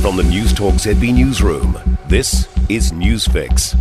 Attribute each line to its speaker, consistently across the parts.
Speaker 1: From the Newstalk ZB Newsroom, this is Newsfix.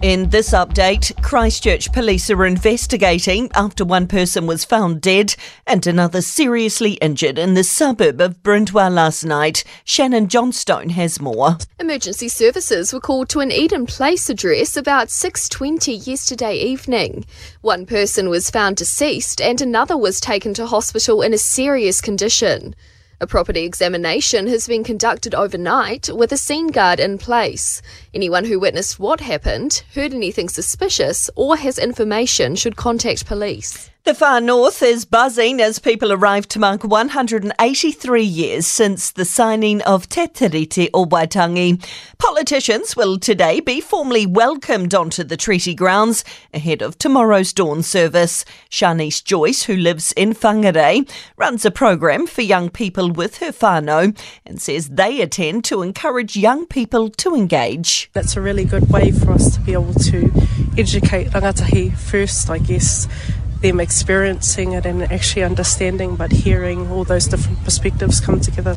Speaker 2: In this update, Christchurch police are investigating after one person was found dead and another seriously injured in the suburb of Bryndwr last night. Shannon Johnstone has more.
Speaker 3: Emergency services were called to an Eden Place address about 6:20 yesterday evening. One person was found deceased and another was taken to hospital in a serious condition. A property examination has been conducted overnight with a scene guard in place. Anyone who witnessed what happened, heard anything suspicious, or has information should contact police.
Speaker 2: The far north is buzzing as people arrive to mark 183 years since the signing of Te Tiriti o Waitangi. Politicians will today be formally welcomed onto the treaty grounds ahead of tomorrow's dawn service. Shanice Joyce, who lives in Whangarei, runs a program for young people with her whānau and says they attend to encourage young people to engage.
Speaker 4: That's a really good way for us to be able to educate rangatahi first, I guess, them experiencing it and actually understanding, but hearing all those different perspectives come together.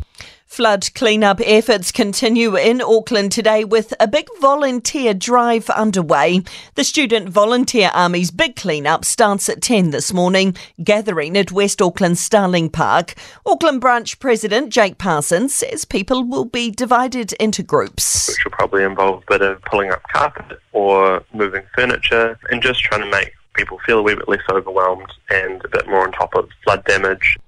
Speaker 2: Flood cleanup efforts continue in Auckland today with a big volunteer drive underway. The Student Volunteer Army's big cleanup starts at 10 this morning, gathering at West Auckland Starling Park. Auckland branch president Jake Parsons says people will be divided into groups.
Speaker 5: Which will probably involve a bit of pulling up carpet or moving furniture and just trying to make people feel a wee bit less overwhelmed and a bit more on top of flood damage.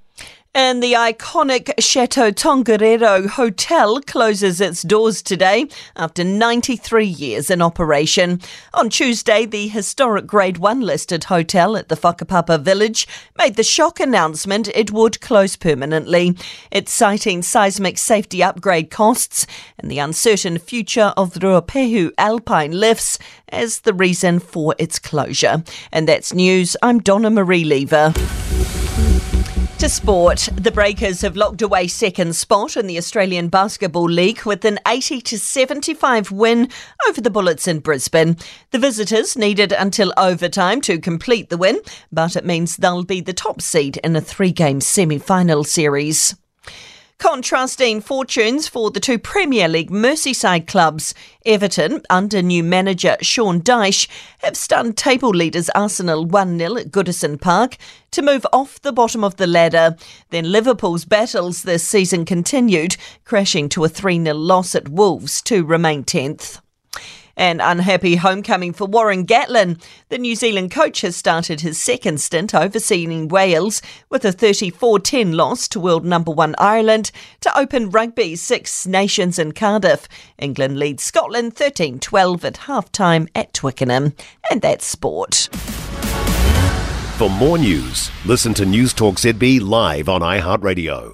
Speaker 2: And the iconic Chateau Tongariro Hotel closes its doors today after 93 years in operation. On Tuesday, the historic Grade 1 listed hotel at the Whakapapa village made the shock announcement it would close permanently. It's citing seismic safety upgrade costs and the uncertain future of the Ruapehu Alpine lifts as the reason for its closure. And that's news. I'm Donna Marie Lever. To sport, the Breakers have locked away second spot in the Australian Basketball League with an 80 to 75 win over the Bullets in Brisbane. The visitors needed until overtime to complete the win, but it means they'll be the top seed in a three-game semi-final series. Contrasting fortunes for the two Premier League Merseyside clubs. Everton, under new manager Sean Dyche, have stunned table leaders Arsenal 1 0 at Goodison Park to move off the bottom of the ladder. Then Liverpool's battles this season continued, crashing to a 3 0 loss at Wolves to remain 10th. An unhappy homecoming for Warren Gatland. The New Zealand coach has started his second stint overseeing Wales with a 34 10 loss to world number one Ireland to open rugby's Six Nations in Cardiff. England leads Scotland 13 12 at half time at Twickenham. And that's sport.
Speaker 1: For more news, listen to Newstalk ZB live on iHeartRadio.